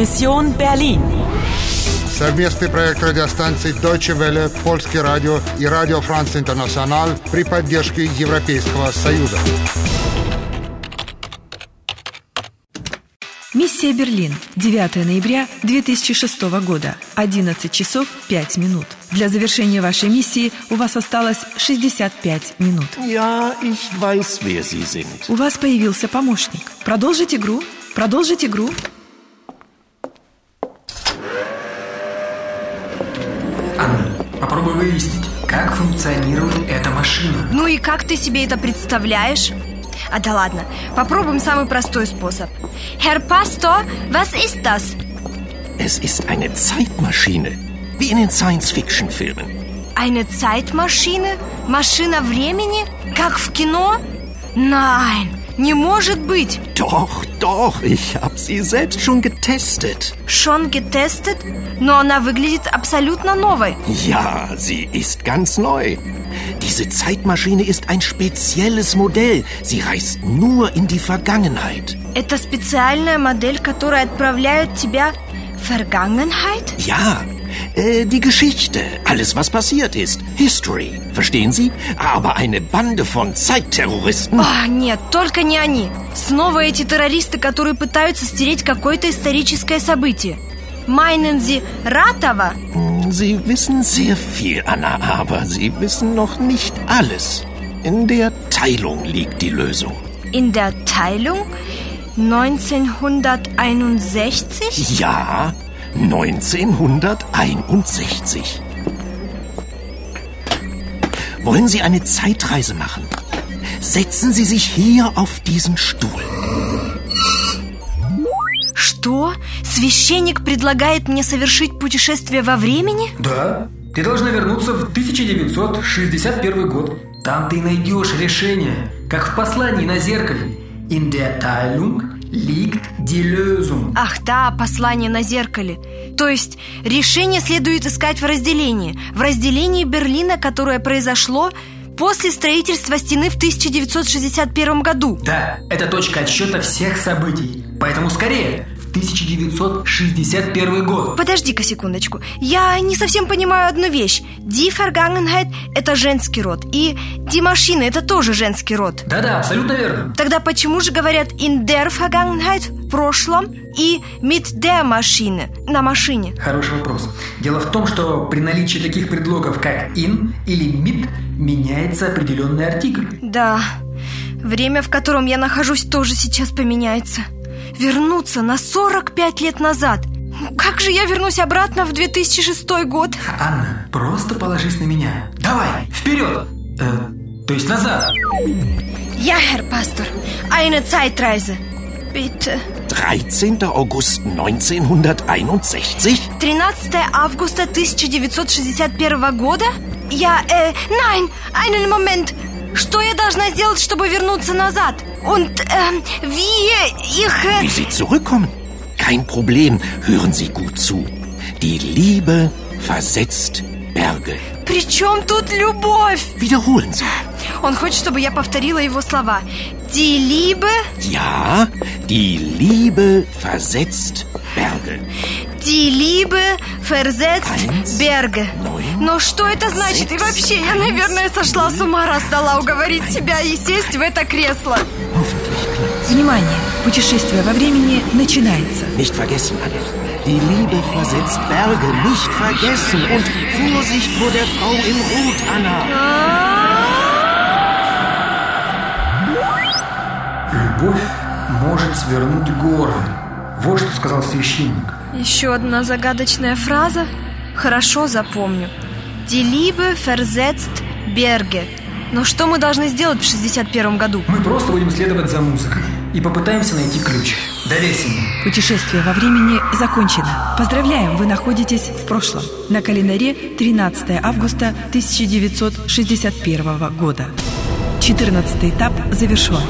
Mission Berlin. Совместный проект радиостанций Deutsche Welle, Польский радио и Радио Франц Интернационал при поддержке Европейского Союза. Миссия Берлин. 9 ноября 2006 года. 11 часов 5 минут. Для завершения вашей миссии у вас осталось 65 минут. Ja, ich weiß, wer Sie sind. У вас появился помощник. Продолжить игру. Продолжить игру. Функционирует эта машина. Ну и как ты себе это представляешь? А да ладно, попробуем самый простой способ. Herr Pastor, was ist das? Es ist eine Zeitmaschine, wie in den Science-Fiction-Filmen. Eine Zeitmaschine? Машина времени? Как в кино? Nein, не может быть. Doch, doch, ich habe sie selbst schon getestet. Schon getestet? Но она выглядит абсолютно новой. Ja, sie ist ganz neu. Diese Zeitmaschine ist ein spezielles Modell. Sie reist nur in die Vergangenheit. Это специальная модель, которая отправляет тебя в Vergangenheit? Ja, äh, die Geschichte, alles was passiert ist. History, verstehen Sie? Aber eine Bande von Zeitterroristen. О, нет, только не они. Снова эти террористы, которые пытаются стереть какое-то историческое событие. Meinen Sie Ратова? Sie wissen sehr viel, Anna, aber Sie wissen noch nicht alles. In der Teilung liegt die Lösung. In der Teilung 1961? Ja, 1961. Wollen Sie eine Zeitreise machen? Setzen Sie sich hier auf diesen Stuhl. Что? Священник предлагает мне совершить путешествие во времени? Да, ты должна вернуться в 1961 год. Там ты найдешь решение, как в послании на зеркале. In der Teilung liegt die Lösung. Ах да, послание на зеркале. То есть решение следует искать в разделении. В разделении Берлина, которое произошло после строительства стены в 1961 году. Да, это точка отсчета всех событий. Поэтому скорее, 1961 год. Подожди-ка секундочку. Я не совсем понимаю одну вещь. Die Vergangenheit – это женский род. И die Maschine – это тоже женский род. Да-да, абсолютно верно. Тогда почему же говорят in der Vergangenheit – в прошлом и mit der Maschine – на машине? Хороший вопрос. Дело в том, что при наличии таких предлогов, как in или mit, меняется определенный артикль. Да, время, в котором я нахожусь, тоже сейчас поменяется. Вернуться на 45 лет назад. Как же я вернусь обратно в 2006 год? Анна, просто положись на меня. Давай, вперед! Э, то есть назад. Ja, Herr Pastor, eine Zeitreise. Bitte. 13. August 1961? 13 августа 1961 года? Я, э, nein, einen Moment. Что я должна сделать, чтобы вернуться назад? Und, ähm, wie ich... Äh, Wie Sie zurückkommen? Kein Problem. Hören Sie gut zu. Die Liebe versetzt Berge. при чем тут любовь? Wiederholen Sie. Он хочет, чтобы я повторила его слова. Die Liebe, Ja, die Liebe versetzt Berge. Die Liebe versetzt Berge. Но что это значит? И вообще, я, наверное, сошла с ума, раз дала уговорить себя и сесть в это кресло. Внимание! Путешествие во времени начинается. Nicht vergessen, Anne. Die Liebe versetzt Berge. Nicht vergessen. Und Vorsicht vor der Frau in Rot, Anna. Любовь может свернуть горы. Вот что сказал священник. Еще одна загадочная фраза. Хорошо запомню. Die Liebe versetzt Berge. Но что мы должны сделать в 61 году? Мы просто будем следовать за музыкой и попытаемся найти ключ. Доверься мне. Путешествие во времени закончено. Поздравляем, вы находитесь в прошлом. На календаре 13 августа 1961 года. 14 этап завершен.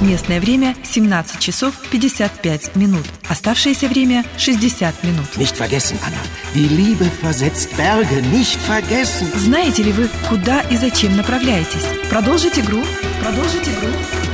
Местное время 17 часов 55 минут. Оставшееся время 60 минут. Nicht vergessen, Anna. Die Liebe versetzt Berge. Nicht vergessen. Знаете ли вы, куда и зачем направляетесь? Продолжить игру. Продолжить игру.